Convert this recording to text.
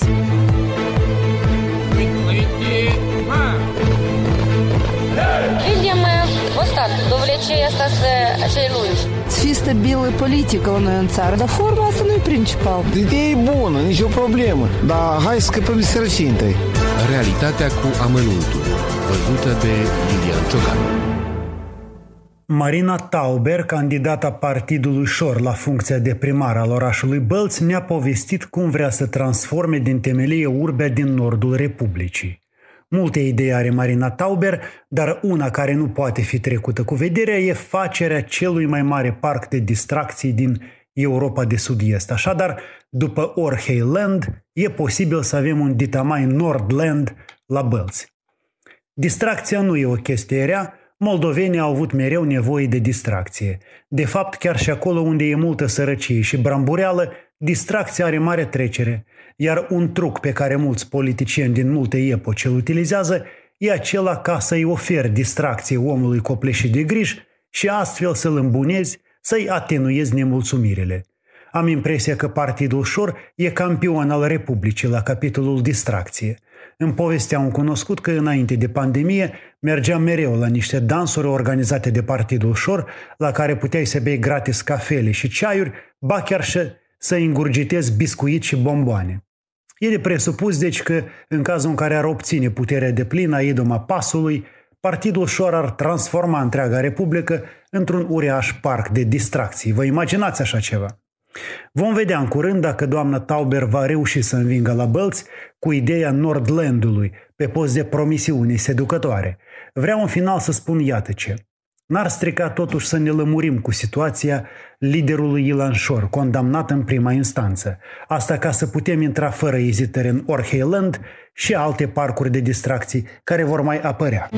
uitați! Eh, obicei asta să cei lungi. Să fii stabilă politică la noi în țară, dar forma asta nu e principal. Ideea e bună, nicio problemă, dar hai să scăpăm de Realitatea cu amănuntul, văzută de Lilian Ciocan. Marina Tauber, candidata partidului Șor la funcția de primar al orașului Bălți, ne-a povestit cum vrea să transforme din temelie urbea din nordul Republicii. Multe idei are Marina Tauber, dar una care nu poate fi trecută cu vederea e facerea celui mai mare parc de distracții din Europa de Sud-Est. Așadar, după Orhei Land, e posibil să avem un Ditamai Nordland la Bălți. Distracția nu e o chestie rea, moldovenii au avut mereu nevoie de distracție. De fapt, chiar și acolo unde e multă sărăcie și brambureală, distracția are mare trecere, iar un truc pe care mulți politicieni din multe epoci îl utilizează e acela ca să-i oferi distracție omului copleșit de griji și astfel să-l îmbunezi, să-i atenuezi nemulțumirile. Am impresia că Partidul Șor e campion al Republicii la capitolul distracție. Îmi povestea un cunoscut că înainte de pandemie mergea mereu la niște dansuri organizate de Partidul Șor, la care puteai să bei gratis cafele și ceaiuri, ba chiar și să ingurgitezi biscuit și bomboane. E de presupus, deci, că în cazul în care ar obține puterea de plină a idoma pasului, Partidul Șor ar transforma întreaga republică într-un uriaș parc de distracții. Vă imaginați așa ceva? Vom vedea în curând dacă doamna Tauber va reuși să învingă la bălți cu ideea Nordlandului pe post de promisiune seducătoare. Vreau în final să spun iată ce. N-ar strica totuși să ne lămurim cu situația liderului Ilan Șor, condamnat în prima instanță. Asta ca să putem intra fără ezitări în Orheiland și alte parcuri de distracții care vor mai apărea.